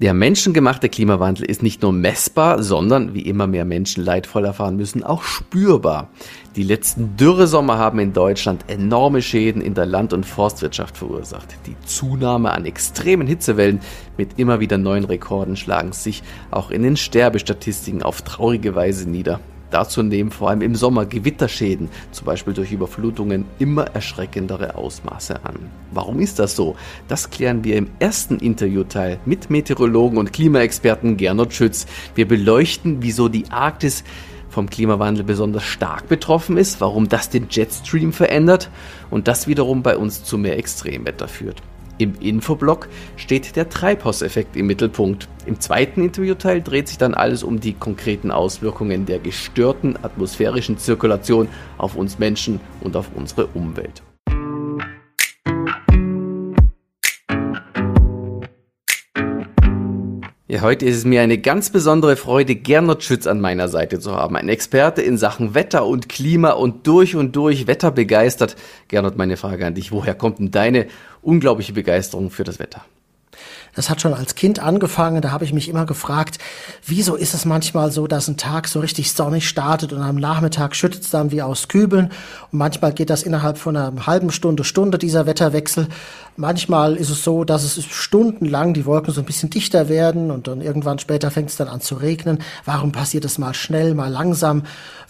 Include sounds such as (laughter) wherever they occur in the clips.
Der menschengemachte Klimawandel ist nicht nur messbar, sondern, wie immer mehr Menschen leidvoll erfahren müssen, auch spürbar. Die letzten Dürresommer haben in Deutschland enorme Schäden in der Land- und Forstwirtschaft verursacht. Die Zunahme an extremen Hitzewellen mit immer wieder neuen Rekorden schlagen sich auch in den Sterbestatistiken auf traurige Weise nieder. Dazu nehmen vor allem im Sommer Gewitterschäden, zum Beispiel durch Überflutungen, immer erschreckendere Ausmaße an. Warum ist das so? Das klären wir im ersten Interviewteil mit Meteorologen und Klimaexperten Gernot Schütz. Wir beleuchten, wieso die Arktis vom Klimawandel besonders stark betroffen ist, warum das den Jetstream verändert und das wiederum bei uns zu mehr Extremwetter führt. Im Infoblock steht der Treibhauseffekt im Mittelpunkt. Im zweiten Interviewteil dreht sich dann alles um die konkreten Auswirkungen der gestörten atmosphärischen Zirkulation auf uns Menschen und auf unsere Umwelt. Ja, heute ist es mir eine ganz besondere Freude, Gernot Schütz an meiner Seite zu haben. Ein Experte in Sachen Wetter und Klima und durch und durch wetterbegeistert. Gernot, meine Frage an dich. Woher kommt denn deine unglaubliche Begeisterung für das Wetter? Das hat schon als Kind angefangen. Da habe ich mich immer gefragt, wieso ist es manchmal so, dass ein Tag so richtig sonnig startet und am Nachmittag schüttet es dann wie aus Kübeln. Und manchmal geht das innerhalb von einer halben Stunde, Stunde dieser Wetterwechsel. Manchmal ist es so, dass es stundenlang die Wolken so ein bisschen dichter werden und dann irgendwann später fängt es dann an zu regnen. Warum passiert es mal schnell, mal langsam?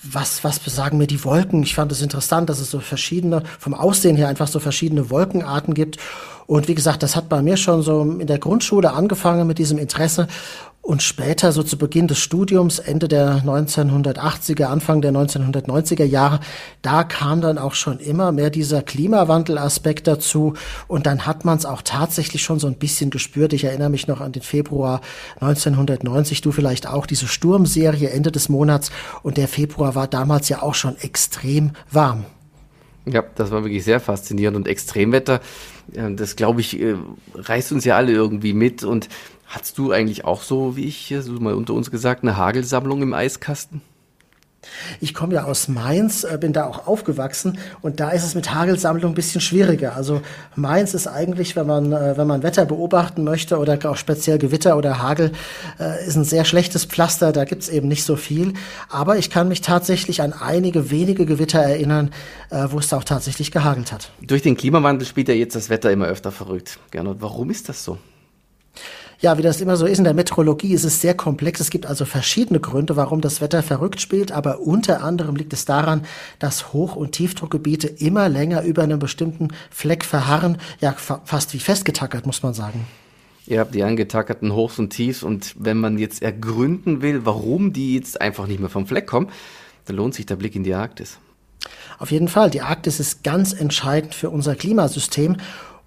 Was, was besagen mir die Wolken? Ich fand es interessant, dass es so verschiedene, vom Aussehen her einfach so verschiedene Wolkenarten gibt. Und wie gesagt, das hat bei mir schon so in der Grundschule angefangen mit diesem Interesse. Und später, so zu Beginn des Studiums, Ende der 1980er, Anfang der 1990er Jahre, da kam dann auch schon immer mehr dieser Klimawandelaspekt dazu. Und dann hat man es auch tatsächlich schon so ein bisschen gespürt. Ich erinnere mich noch an den Februar 1990, du vielleicht auch, diese Sturmserie Ende des Monats. Und der Februar war damals ja auch schon extrem warm. Ja, das war wirklich sehr faszinierend und Extremwetter, das glaube ich, äh, reißt uns ja alle irgendwie mit. Und hast du eigentlich auch so, wie ich, so mal unter uns gesagt, eine Hagelsammlung im Eiskasten? Ich komme ja aus Mainz, äh, bin da auch aufgewachsen und da ist es mit Hagelsammlung ein bisschen schwieriger. Also Mainz ist eigentlich, wenn man, äh, wenn man Wetter beobachten möchte oder auch speziell Gewitter oder Hagel, äh, ist ein sehr schlechtes Pflaster, da gibt's eben nicht so viel. Aber ich kann mich tatsächlich an einige wenige Gewitter erinnern, wo es da auch tatsächlich gehagelt hat. Durch den Klimawandel spielt ja jetzt das Wetter immer öfter verrückt. Gernot, warum ist das so? Ja, wie das immer so ist in der Meteorologie, ist es sehr komplex. Es gibt also verschiedene Gründe, warum das Wetter verrückt spielt, aber unter anderem liegt es daran, dass Hoch- und Tiefdruckgebiete immer länger über einem bestimmten Fleck verharren, ja fast wie festgetackert, muss man sagen. Ihr habt die angetackerten Hochs und Tiefs und wenn man jetzt ergründen will, warum die jetzt einfach nicht mehr vom Fleck kommen, dann lohnt sich der Blick in die Arktis. Auf jeden Fall, die Arktis ist ganz entscheidend für unser Klimasystem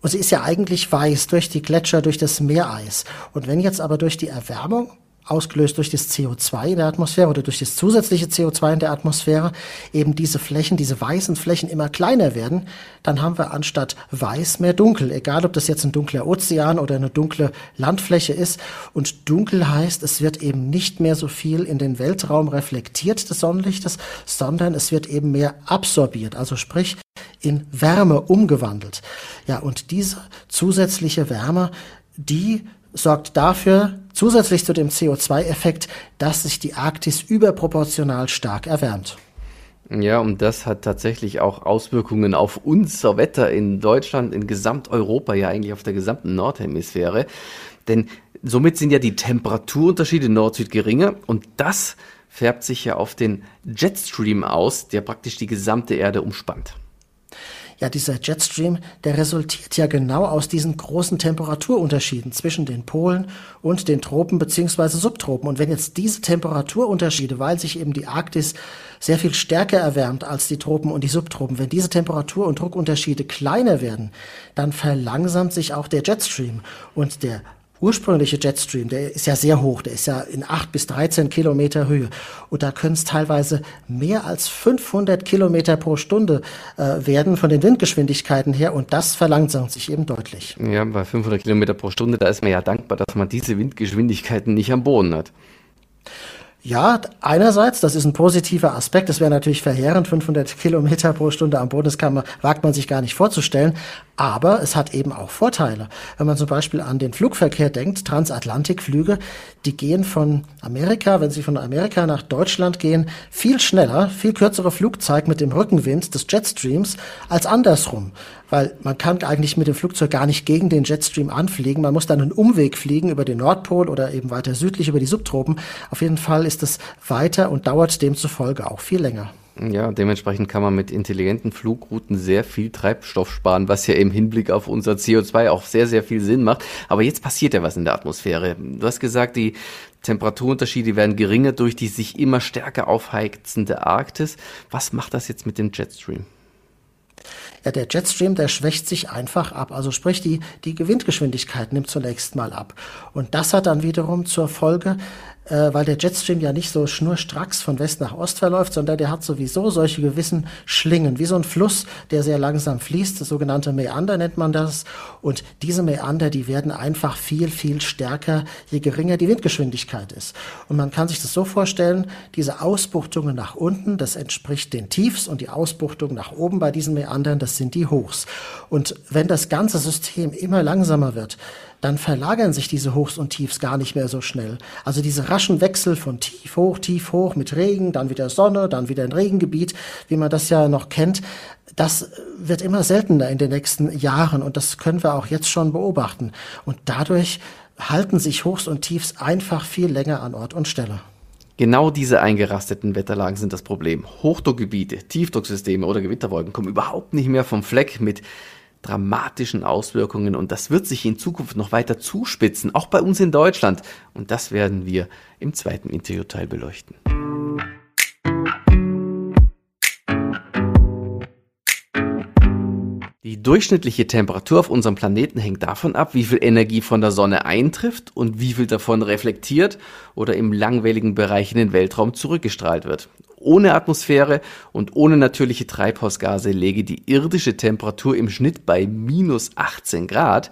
und sie ist ja eigentlich weiß durch die Gletscher, durch das Meereis. Und wenn jetzt aber durch die Erwärmung ausgelöst durch das CO2 in der Atmosphäre oder durch das zusätzliche CO2 in der Atmosphäre, eben diese Flächen, diese weißen Flächen immer kleiner werden, dann haben wir anstatt weiß mehr dunkel, egal ob das jetzt ein dunkler Ozean oder eine dunkle Landfläche ist. Und dunkel heißt, es wird eben nicht mehr so viel in den Weltraum reflektiert des Sonnenlichtes, sondern es wird eben mehr absorbiert, also sprich in Wärme umgewandelt. Ja, und diese zusätzliche Wärme, die sorgt dafür, zusätzlich zu dem CO2-Effekt, dass sich die Arktis überproportional stark erwärmt. Ja, und das hat tatsächlich auch Auswirkungen auf unser Wetter in Deutschland, in Gesamteuropa, ja eigentlich auf der gesamten Nordhemisphäre. Denn somit sind ja die Temperaturunterschiede Nord-Süd geringer und das färbt sich ja auf den Jetstream aus, der praktisch die gesamte Erde umspannt. Ja, dieser Jetstream, der resultiert ja genau aus diesen großen Temperaturunterschieden zwischen den Polen und den Tropen beziehungsweise Subtropen. Und wenn jetzt diese Temperaturunterschiede, weil sich eben die Arktis sehr viel stärker erwärmt als die Tropen und die Subtropen, wenn diese Temperatur- und Druckunterschiede kleiner werden, dann verlangsamt sich auch der Jetstream und der ursprüngliche Jetstream, der ist ja sehr hoch, der ist ja in 8 bis 13 Kilometer Höhe. Und da können es teilweise mehr als 500 Kilometer pro Stunde äh, werden von den Windgeschwindigkeiten her. Und das verlangsamt sich eben deutlich. Ja, bei 500 Kilometer pro Stunde, da ist man ja dankbar, dass man diese Windgeschwindigkeiten nicht am Boden hat. Ja, einerseits, das ist ein positiver Aspekt. Das wäre natürlich verheerend, 500 Kilometer pro Stunde am Boden, das kann man, wagt man sich gar nicht vorzustellen. Aber es hat eben auch Vorteile. Wenn man zum Beispiel an den Flugverkehr denkt, Transatlantikflüge, die gehen von Amerika, wenn sie von Amerika nach Deutschland gehen, viel schneller, viel kürzere Flugzeit mit dem Rückenwind des Jetstreams als andersrum. Weil man kann eigentlich mit dem Flugzeug gar nicht gegen den Jetstream anfliegen. Man muss dann einen Umweg fliegen über den Nordpol oder eben weiter südlich über die Subtropen. Auf jeden Fall ist es weiter und dauert demzufolge auch viel länger. Ja, dementsprechend kann man mit intelligenten Flugrouten sehr viel Treibstoff sparen, was ja im Hinblick auf unser CO2 auch sehr, sehr viel Sinn macht. Aber jetzt passiert ja was in der Atmosphäre. Du hast gesagt, die Temperaturunterschiede werden geringer durch die sich immer stärker aufheizende Arktis. Was macht das jetzt mit dem Jetstream? Ja, der Jetstream, der schwächt sich einfach ab. Also sprich, die, die Gewindgeschwindigkeit nimmt zunächst mal ab. Und das hat dann wiederum zur Folge, äh, weil der Jetstream ja nicht so schnurstracks von West nach Ost verläuft, sondern der hat sowieso solche gewissen Schlingen, wie so ein Fluss, der sehr langsam fließt, das sogenannte Meander nennt man das. Und diese Meander, die werden einfach viel, viel stärker, je geringer die Windgeschwindigkeit ist. Und man kann sich das so vorstellen, diese Ausbuchtungen nach unten, das entspricht den Tiefs und die Ausbuchtungen nach oben bei diesen Meandern, das sind die Hochs. Und wenn das ganze System immer langsamer wird, dann verlagern sich diese Hochs und Tiefs gar nicht mehr so schnell. Also diese raschen Wechsel von tief hoch, tief hoch mit Regen, dann wieder Sonne, dann wieder ein Regengebiet, wie man das ja noch kennt, das wird immer seltener in den nächsten Jahren und das können wir auch jetzt schon beobachten. Und dadurch halten sich Hochs und Tiefs einfach viel länger an Ort und Stelle. Genau diese eingerasteten Wetterlagen sind das Problem. Hochdruckgebiete, Tiefdrucksysteme oder Gewitterwolken kommen überhaupt nicht mehr vom Fleck mit dramatischen Auswirkungen und das wird sich in Zukunft noch weiter zuspitzen, auch bei uns in Deutschland. Und das werden wir im zweiten Interviewteil beleuchten. Die durchschnittliche Temperatur auf unserem Planeten hängt davon ab, wie viel Energie von der Sonne eintrifft und wie viel davon reflektiert oder im langwelligen Bereich in den Weltraum zurückgestrahlt wird. Ohne Atmosphäre und ohne natürliche Treibhausgase läge die irdische Temperatur im Schnitt bei minus 18 Grad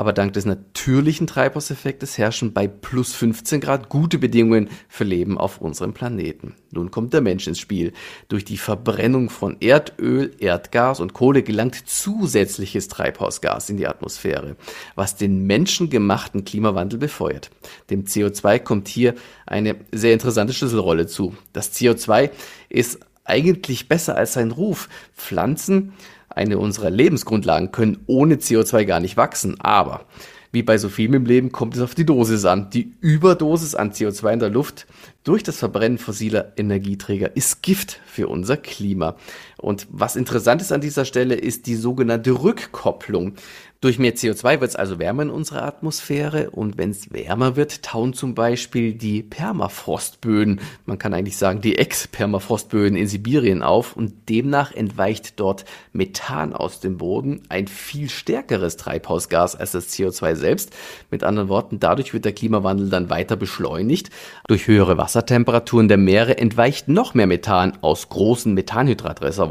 aber dank des natürlichen Treibhauseffektes herrschen bei plus 15 Grad gute Bedingungen für Leben auf unserem Planeten. Nun kommt der Mensch ins Spiel. Durch die Verbrennung von Erdöl, Erdgas und Kohle gelangt zusätzliches Treibhausgas in die Atmosphäre, was den menschengemachten Klimawandel befeuert. Dem CO2 kommt hier eine sehr interessante Schlüsselrolle zu. Das CO2 ist eigentlich besser als sein Ruf. Pflanzen eine unserer Lebensgrundlagen können ohne CO2 gar nicht wachsen. Aber wie bei so vielem im Leben kommt es auf die Dosis an. Die Überdosis an CO2 in der Luft durch das Verbrennen fossiler Energieträger ist Gift für unser Klima. Und was interessant ist an dieser Stelle, ist die sogenannte Rückkopplung. Durch mehr CO2 wird es also wärmer in unserer Atmosphäre und wenn es wärmer wird, tauen zum Beispiel die Permafrostböden, man kann eigentlich sagen die Ex-Permafrostböden in Sibirien auf und demnach entweicht dort Methan aus dem Boden, ein viel stärkeres Treibhausgas als das CO2 selbst. Mit anderen Worten, dadurch wird der Klimawandel dann weiter beschleunigt. Durch höhere Wassertemperaturen der Meere entweicht noch mehr Methan aus großen Methanhydratreservoirs.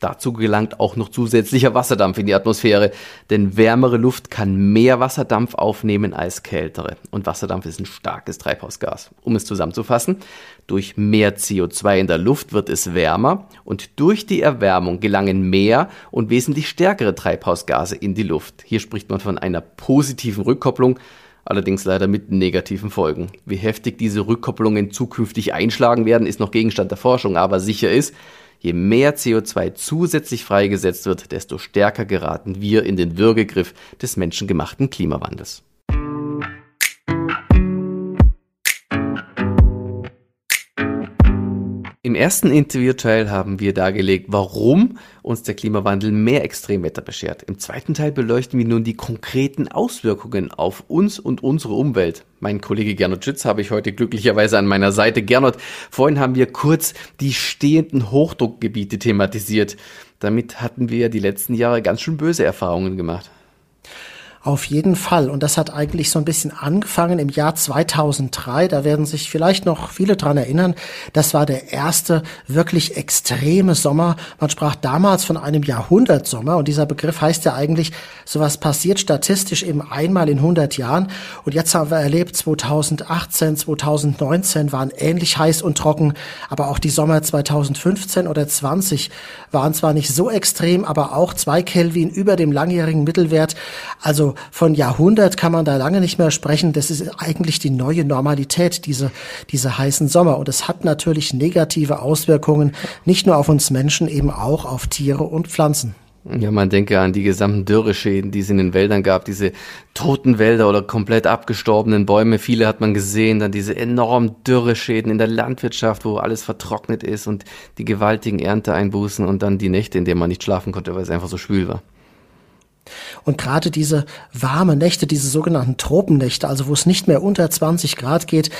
Dazu gelangt auch noch zusätzlicher Wasserdampf in die Atmosphäre, denn wärmere Luft kann mehr Wasserdampf aufnehmen als kältere. Und Wasserdampf ist ein starkes Treibhausgas. Um es zusammenzufassen, durch mehr CO2 in der Luft wird es wärmer und durch die Erwärmung gelangen mehr und wesentlich stärkere Treibhausgase in die Luft. Hier spricht man von einer positiven Rückkopplung, allerdings leider mit negativen Folgen. Wie heftig diese Rückkopplungen zukünftig einschlagen werden, ist noch Gegenstand der Forschung, aber sicher ist, Je mehr CO2 zusätzlich freigesetzt wird, desto stärker geraten wir in den Würgegriff des menschengemachten Klimawandels. Im ersten Interviewteil haben wir dargelegt, warum uns der Klimawandel mehr Extremwetter beschert. Im zweiten Teil beleuchten wir nun die konkreten Auswirkungen auf uns und unsere Umwelt. Mein Kollege Gernot Schütz habe ich heute glücklicherweise an meiner Seite. Gernot, vorhin haben wir kurz die stehenden Hochdruckgebiete thematisiert. Damit hatten wir die letzten Jahre ganz schön böse Erfahrungen gemacht. Auf jeden Fall. Und das hat eigentlich so ein bisschen angefangen im Jahr 2003. Da werden sich vielleicht noch viele dran erinnern. Das war der erste wirklich extreme Sommer. Man sprach damals von einem Jahrhundertsommer. Und dieser Begriff heißt ja eigentlich, sowas passiert statistisch eben einmal in 100 Jahren. Und jetzt haben wir erlebt, 2018, 2019 waren ähnlich heiß und trocken. Aber auch die Sommer 2015 oder 20 waren zwar nicht so extrem, aber auch zwei Kelvin über dem langjährigen Mittelwert. Also von Jahrhundert kann man da lange nicht mehr sprechen. Das ist eigentlich die neue Normalität, diese, diese heißen Sommer. Und es hat natürlich negative Auswirkungen, nicht nur auf uns Menschen, eben auch auf Tiere und Pflanzen. Ja, man denke an die gesamten Dürreschäden, die es in den Wäldern gab, diese toten Wälder oder komplett abgestorbenen Bäume. Viele hat man gesehen, dann diese enormen Dürreschäden in der Landwirtschaft, wo alles vertrocknet ist und die gewaltigen Ernteeinbußen und dann die Nächte, in denen man nicht schlafen konnte, weil es einfach so schwül war. Und gerade diese warme Nächte, diese sogenannten Tropennächte, also wo es nicht mehr unter 20 Grad geht,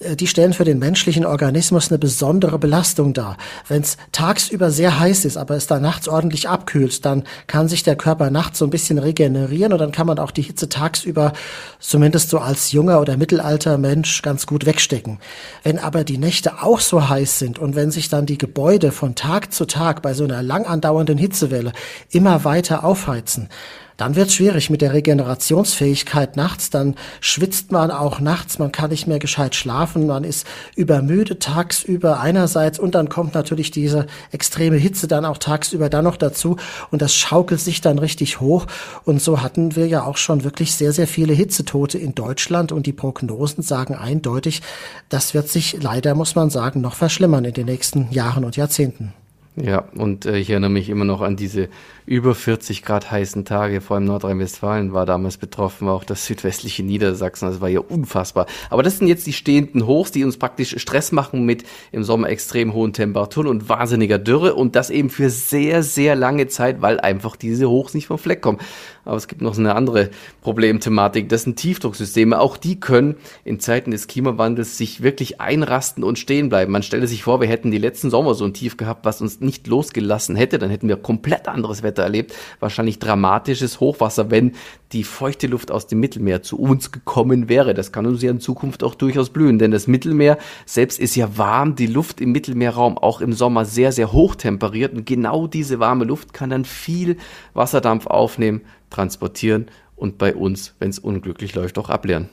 die stellen für den menschlichen Organismus eine besondere Belastung dar. Wenn es tagsüber sehr heiß ist, aber es da nachts ordentlich abkühlt, dann kann sich der Körper nachts so ein bisschen regenerieren und dann kann man auch die Hitze tagsüber zumindest so als junger oder mittelalter Mensch ganz gut wegstecken. Wenn aber die Nächte auch so heiß sind und wenn sich dann die Gebäude von Tag zu Tag bei so einer lang andauernden Hitzewelle immer weiter aufheizen, dann wird es schwierig mit der Regenerationsfähigkeit nachts. Dann schwitzt man auch nachts, man kann nicht mehr gescheit schlafen, man ist übermüdet tagsüber einerseits und dann kommt natürlich diese extreme Hitze dann auch tagsüber dann noch dazu und das schaukelt sich dann richtig hoch. Und so hatten wir ja auch schon wirklich sehr, sehr viele Hitzetote in Deutschland und die Prognosen sagen eindeutig, das wird sich leider, muss man sagen, noch verschlimmern in den nächsten Jahren und Jahrzehnten. Ja, und äh, ich erinnere mich immer noch an diese über 40 Grad heißen Tage, vor allem Nordrhein-Westfalen war damals betroffen, auch das südwestliche Niedersachsen, das war ja unfassbar. Aber das sind jetzt die stehenden Hochs, die uns praktisch Stress machen mit im Sommer extrem hohen Temperaturen und wahnsinniger Dürre und das eben für sehr, sehr lange Zeit, weil einfach diese Hochs nicht vom Fleck kommen. Aber es gibt noch eine andere Problemthematik, das sind Tiefdrucksysteme, auch die können in Zeiten des Klimawandels sich wirklich einrasten und stehen bleiben. Man stelle sich vor, wir hätten die letzten Sommer so ein Tief gehabt, was uns nicht losgelassen hätte, dann hätten wir komplett anderes Wetter erlebt. Wahrscheinlich dramatisches Hochwasser, wenn die feuchte Luft aus dem Mittelmeer zu uns gekommen wäre. Das kann uns ja in Zukunft auch durchaus blühen, denn das Mittelmeer selbst ist ja warm, die Luft im Mittelmeerraum auch im Sommer sehr, sehr hoch temperiert und genau diese warme Luft kann dann viel Wasserdampf aufnehmen, transportieren und bei uns, wenn es unglücklich läuft, auch ableeren.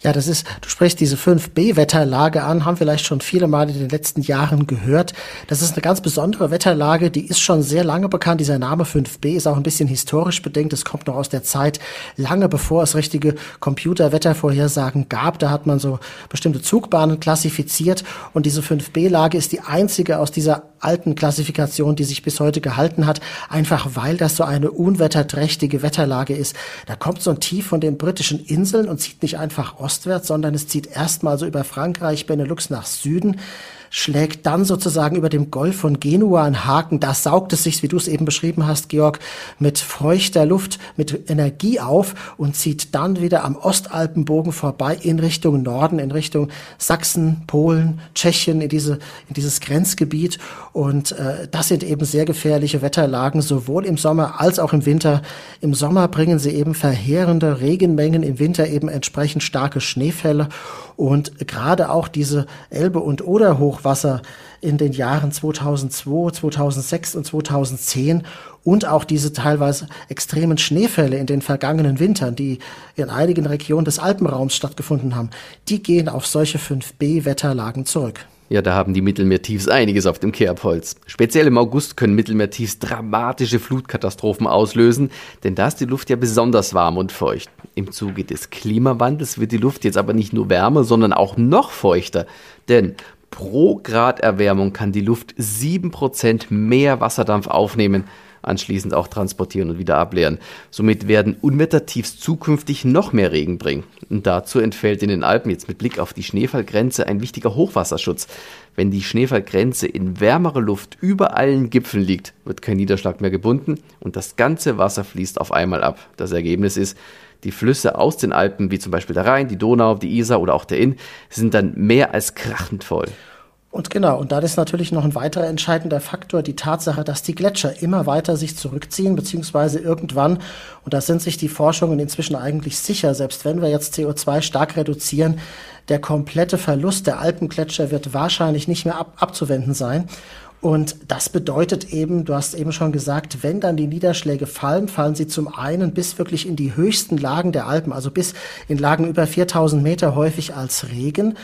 Ja, das ist, du sprichst diese 5b-Wetterlage an, haben vielleicht schon viele Mal in den letzten Jahren gehört. Das ist eine ganz besondere Wetterlage, die ist schon sehr lange bekannt. Dieser Name 5b ist auch ein bisschen historisch bedingt. Es kommt noch aus der Zeit, lange bevor es richtige Computerwettervorhersagen gab. Da hat man so bestimmte Zugbahnen klassifiziert und diese 5b-Lage ist die einzige aus dieser alten Klassifikation, die sich bis heute gehalten hat, einfach weil das so eine unwetterträchtige Wetterlage ist. Da kommt so ein Tief von den britischen Inseln und zieht nicht einfach ostwärts, sondern es zieht erstmal so über Frankreich, Benelux nach Süden schlägt dann sozusagen über dem Golf von Genua einen Haken. Da saugt es sich, wie du es eben beschrieben hast, Georg, mit feuchter Luft, mit Energie auf und zieht dann wieder am Ostalpenbogen vorbei in Richtung Norden, in Richtung Sachsen, Polen, Tschechien, in, diese, in dieses Grenzgebiet. Und äh, das sind eben sehr gefährliche Wetterlagen, sowohl im Sommer als auch im Winter. Im Sommer bringen sie eben verheerende Regenmengen, im Winter eben entsprechend starke Schneefälle. Und gerade auch diese Elbe- und Oderhochwasser in den Jahren 2002, 2006 und 2010 und auch diese teilweise extremen Schneefälle in den vergangenen Wintern, die in einigen Regionen des Alpenraums stattgefunden haben, die gehen auf solche 5b-Wetterlagen zurück. Ja, da haben die Mittelmeertiefs einiges auf dem Kerbholz. Speziell im August können Mittelmeertiefs dramatische Flutkatastrophen auslösen, denn da ist die Luft ja besonders warm und feucht. Im Zuge des Klimawandels wird die Luft jetzt aber nicht nur wärmer, sondern auch noch feuchter. Denn pro Grad Erwärmung kann die Luft sieben Prozent mehr Wasserdampf aufnehmen anschließend auch transportieren und wieder ableeren. Somit werden Unwettertiefs zukünftig noch mehr Regen bringen. Und dazu entfällt in den Alpen jetzt mit Blick auf die Schneefallgrenze ein wichtiger Hochwasserschutz. Wenn die Schneefallgrenze in wärmere Luft über allen Gipfeln liegt, wird kein Niederschlag mehr gebunden und das ganze Wasser fließt auf einmal ab. Das Ergebnis ist, die Flüsse aus den Alpen, wie zum Beispiel der Rhein, die Donau, die Isar oder auch der Inn, sind dann mehr als krachend voll. Und genau, und dann ist natürlich noch ein weiterer entscheidender Faktor die Tatsache, dass die Gletscher immer weiter sich zurückziehen, beziehungsweise irgendwann, und da sind sich die Forschungen inzwischen eigentlich sicher, selbst wenn wir jetzt CO2 stark reduzieren, der komplette Verlust der Alpengletscher wird wahrscheinlich nicht mehr ab abzuwenden sein. Und das bedeutet eben, du hast eben schon gesagt, wenn dann die Niederschläge fallen, fallen sie zum einen bis wirklich in die höchsten Lagen der Alpen, also bis in Lagen über 4000 Meter häufig als Regen.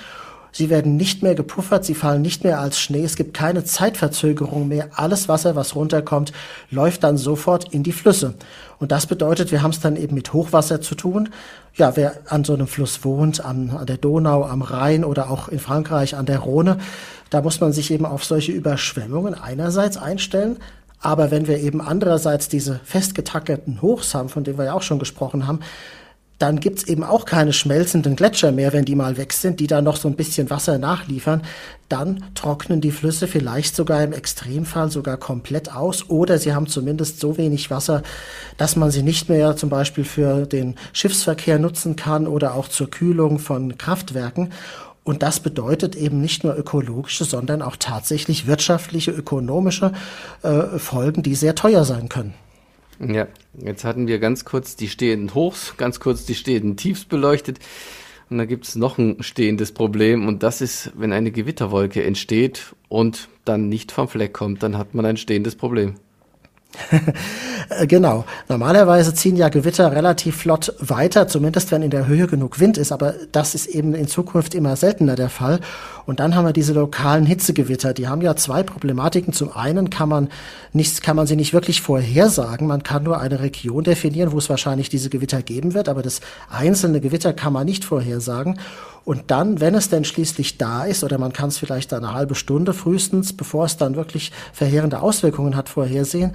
Sie werden nicht mehr gepuffert, sie fallen nicht mehr als Schnee, es gibt keine Zeitverzögerung mehr. Alles Wasser, was runterkommt, läuft dann sofort in die Flüsse. Und das bedeutet, wir haben es dann eben mit Hochwasser zu tun. Ja, wer an so einem Fluss wohnt, an, an der Donau, am Rhein oder auch in Frankreich an der Rhone, da muss man sich eben auf solche Überschwemmungen einerseits einstellen, aber wenn wir eben andererseits diese festgetackerten Hochs haben, von denen wir ja auch schon gesprochen haben, dann gibt's eben auch keine schmelzenden Gletscher mehr, wenn die mal weg sind, die da noch so ein bisschen Wasser nachliefern. Dann trocknen die Flüsse vielleicht sogar im Extremfall sogar komplett aus oder sie haben zumindest so wenig Wasser, dass man sie nicht mehr zum Beispiel für den Schiffsverkehr nutzen kann oder auch zur Kühlung von Kraftwerken. Und das bedeutet eben nicht nur ökologische, sondern auch tatsächlich wirtschaftliche, ökonomische äh, Folgen, die sehr teuer sein können. Ja, jetzt hatten wir ganz kurz die stehenden Hochs, ganz kurz die stehenden Tiefs beleuchtet. Und da gibt es noch ein stehendes Problem und das ist, wenn eine Gewitterwolke entsteht und dann nicht vom Fleck kommt, dann hat man ein stehendes Problem. Genau. Normalerweise ziehen ja Gewitter relativ flott weiter, zumindest wenn in der Höhe genug Wind ist, aber das ist eben in Zukunft immer seltener der Fall. Und dann haben wir diese lokalen Hitzegewitter. Die haben ja zwei Problematiken. Zum einen kann man nicht, kann man sie nicht wirklich vorhersagen. Man kann nur eine Region definieren, wo es wahrscheinlich diese Gewitter geben wird, aber das einzelne Gewitter kann man nicht vorhersagen. Und dann, wenn es denn schließlich da ist, oder man kann es vielleicht eine halbe Stunde frühestens, bevor es dann wirklich verheerende Auswirkungen hat, vorhersehen.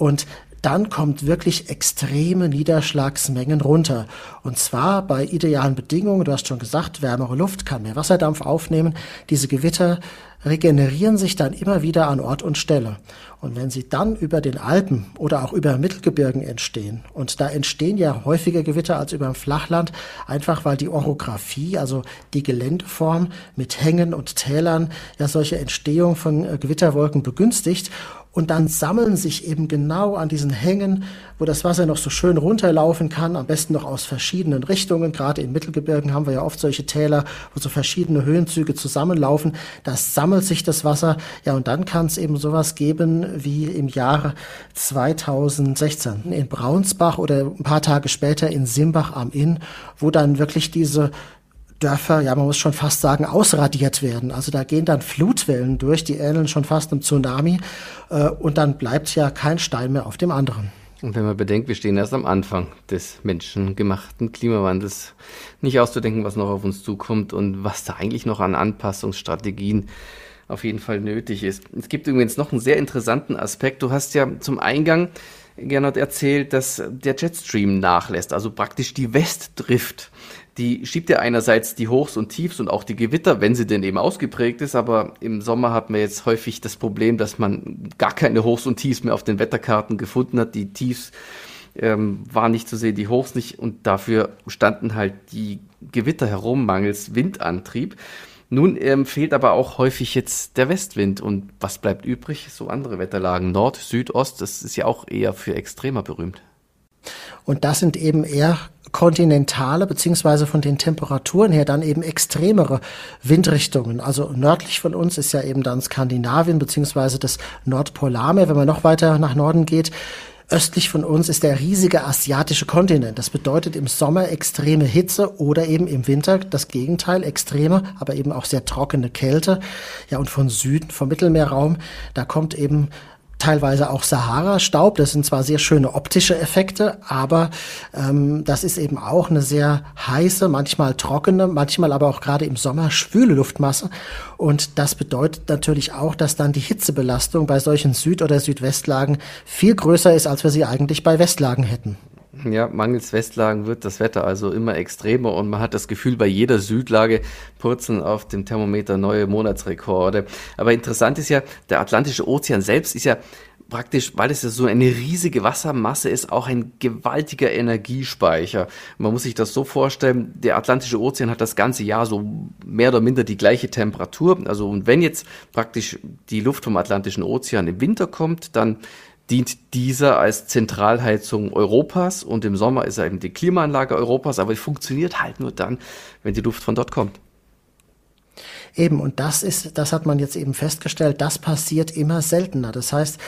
Und dann kommt wirklich extreme Niederschlagsmengen runter. Und zwar bei idealen Bedingungen, du hast schon gesagt, wärmere Luft kann mehr Wasserdampf aufnehmen. Diese Gewitter regenerieren sich dann immer wieder an Ort und Stelle. Und wenn sie dann über den Alpen oder auch über Mittelgebirgen entstehen, und da entstehen ja häufiger Gewitter als über dem Flachland, einfach weil die Orographie, also die Geländeform mit Hängen und Tälern, ja solche Entstehung von äh, Gewitterwolken begünstigt. Und dann sammeln sich eben genau an diesen Hängen, wo das Wasser noch so schön runterlaufen kann, am besten noch aus verschiedenen Richtungen. Gerade in Mittelgebirgen haben wir ja oft solche Täler, wo so verschiedene Höhenzüge zusammenlaufen. Da sammelt sich das Wasser. Ja, und dann kann es eben sowas geben wie im Jahre 2016 in Braunsbach oder ein paar Tage später in Simbach am Inn, wo dann wirklich diese Dörfer, ja, man muss schon fast sagen, ausradiert werden. Also da gehen dann Flutwellen durch, die ähneln schon fast einem Tsunami äh, und dann bleibt ja kein Stein mehr auf dem anderen. Und wenn man bedenkt, wir stehen erst am Anfang des menschengemachten Klimawandels, nicht auszudenken, was noch auf uns zukommt und was da eigentlich noch an Anpassungsstrategien auf jeden Fall nötig ist. Es gibt übrigens noch einen sehr interessanten Aspekt. Du hast ja zum Eingang, Gernot, erzählt, dass der Jetstream nachlässt, also praktisch die Westdrift die schiebt ja einerseits die Hochs und Tiefs und auch die Gewitter, wenn sie denn eben ausgeprägt ist, aber im Sommer hat man jetzt häufig das Problem, dass man gar keine Hochs und Tiefs mehr auf den Wetterkarten gefunden hat. Die Tiefs ähm, waren nicht zu sehen, die Hochs nicht und dafür standen halt die Gewitter herum, mangels Windantrieb. Nun ähm, fehlt aber auch häufig jetzt der Westwind. Und was bleibt übrig? So andere Wetterlagen. Nord, Süd, Ost, das ist ja auch eher für extremer berühmt. Und das sind eben eher kontinentale beziehungsweise von den Temperaturen her dann eben extremere Windrichtungen. Also nördlich von uns ist ja eben dann Skandinavien beziehungsweise das Nordpolarmeer. Wenn man noch weiter nach Norden geht, östlich von uns ist der riesige asiatische Kontinent. Das bedeutet im Sommer extreme Hitze oder eben im Winter das Gegenteil, extreme, aber eben auch sehr trockene Kälte. Ja, und von Süden, vom Mittelmeerraum, da kommt eben teilweise auch Sahara-Staub. Das sind zwar sehr schöne optische Effekte, aber ähm, das ist eben auch eine sehr heiße, manchmal trockene, manchmal aber auch gerade im Sommer schwüle Luftmasse. Und das bedeutet natürlich auch, dass dann die Hitzebelastung bei solchen Süd- oder Südwestlagen viel größer ist, als wir sie eigentlich bei Westlagen hätten. Ja, mangels Westlagen wird das Wetter also immer extremer und man hat das Gefühl, bei jeder Südlage purzeln auf dem Thermometer neue Monatsrekorde. Aber interessant ist ja, der Atlantische Ozean selbst ist ja praktisch, weil es ja so eine riesige Wassermasse ist, auch ein gewaltiger Energiespeicher. Man muss sich das so vorstellen, der Atlantische Ozean hat das ganze Jahr so mehr oder minder die gleiche Temperatur. Also und wenn jetzt praktisch die Luft vom Atlantischen Ozean im Winter kommt, dann dient dieser als Zentralheizung Europas und im Sommer ist er eben die Klimaanlage Europas, aber es funktioniert halt nur dann, wenn die Luft von dort kommt. Eben, und das ist, das hat man jetzt eben festgestellt, das passiert immer seltener. Das heißt,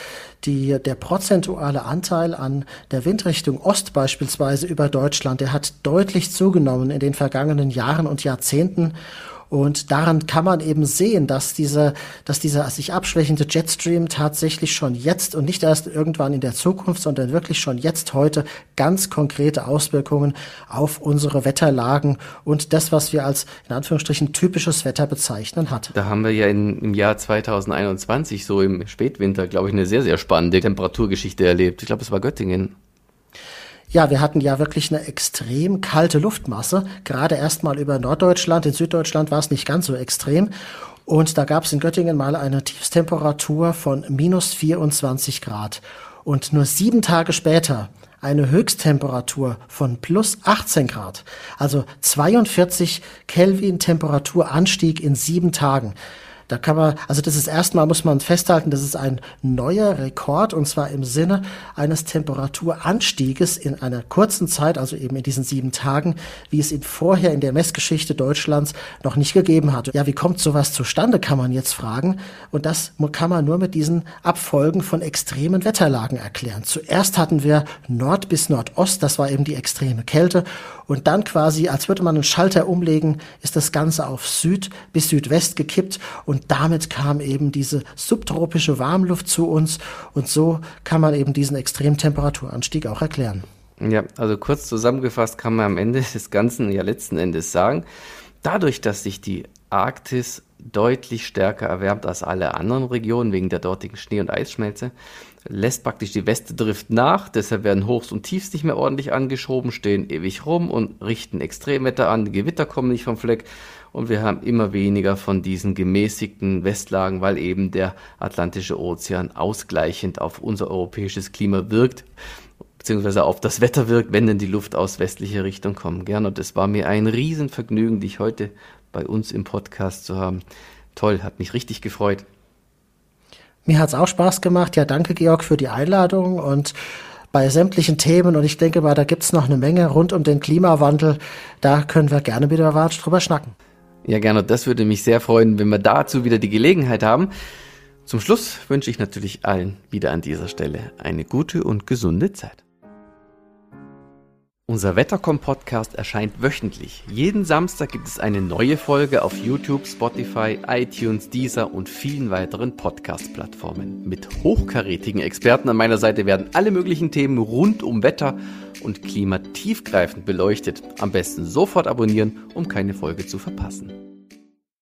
die, der prozentuale Anteil an der Windrichtung Ost beispielsweise über Deutschland, der hat deutlich zugenommen in den vergangenen Jahren und Jahrzehnten. Und daran kann man eben sehen, dass dieser, dass dieser sich abschwächende Jetstream tatsächlich schon jetzt und nicht erst irgendwann in der Zukunft, sondern wirklich schon jetzt heute ganz konkrete Auswirkungen auf unsere Wetterlagen und das, was wir als in Anführungsstrichen typisches Wetter bezeichnen hat. Da haben wir ja in, im Jahr 2021, so im Spätwinter, glaube ich, eine sehr, sehr spannende Temperaturgeschichte erlebt. Ich glaube, es war Göttingen. Ja, wir hatten ja wirklich eine extrem kalte Luftmasse, gerade erstmal über Norddeutschland, in Süddeutschland war es nicht ganz so extrem. Und da gab es in Göttingen mal eine Tiefstemperatur von minus 24 Grad. Und nur sieben Tage später eine Höchsttemperatur von plus 18 Grad. Also 42 Kelvin Temperaturanstieg in sieben Tagen. Da kann man, also das ist erstmal, muss man festhalten, das ist ein neuer Rekord und zwar im Sinne eines Temperaturanstieges in einer kurzen Zeit, also eben in diesen sieben Tagen, wie es ihn vorher in der Messgeschichte Deutschlands noch nicht gegeben hat. Ja, wie kommt sowas zustande, kann man jetzt fragen. Und das kann man nur mit diesen Abfolgen von extremen Wetterlagen erklären. Zuerst hatten wir Nord bis Nordost, das war eben die extreme Kälte. Und dann quasi, als würde man einen Schalter umlegen, ist das Ganze auf Süd bis Südwest gekippt und und damit kam eben diese subtropische Warmluft zu uns. Und so kann man eben diesen Extremtemperaturanstieg auch erklären. Ja, also kurz zusammengefasst kann man am Ende (laughs) des Ganzen ja letzten Endes sagen, dadurch, dass sich die Arktis deutlich stärker erwärmt als alle anderen Regionen wegen der dortigen Schnee- und Eisschmelze, lässt praktisch die Westdrift nach, deshalb werden Hochs und Tiefs nicht mehr ordentlich angeschoben, stehen ewig rum und richten Extremwetter an, die Gewitter kommen nicht vom Fleck und wir haben immer weniger von diesen gemäßigten Westlagen, weil eben der Atlantische Ozean ausgleichend auf unser europäisches Klima wirkt beziehungsweise auf das Wetter wirkt, wenn denn die Luft aus westlicher Richtung kommt. Gern und es war mir ein Riesenvergnügen, dich heute bei uns im Podcast zu haben. Toll, hat mich richtig gefreut. Mir hat's auch Spaß gemacht. Ja, danke Georg für die Einladung und bei sämtlichen Themen und ich denke mal, da gibt's noch eine Menge rund um den Klimawandel. Da können wir gerne wieder drüber schnacken. Ja, gerne. Das würde mich sehr freuen, wenn wir dazu wieder die Gelegenheit haben. Zum Schluss wünsche ich natürlich allen wieder an dieser Stelle eine gute und gesunde Zeit. Unser Wettercom-Podcast erscheint wöchentlich. Jeden Samstag gibt es eine neue Folge auf YouTube, Spotify, iTunes, Deezer und vielen weiteren Podcast-Plattformen. Mit hochkarätigen Experten an meiner Seite werden alle möglichen Themen rund um Wetter und Klima tiefgreifend beleuchtet. Am besten sofort abonnieren, um keine Folge zu verpassen.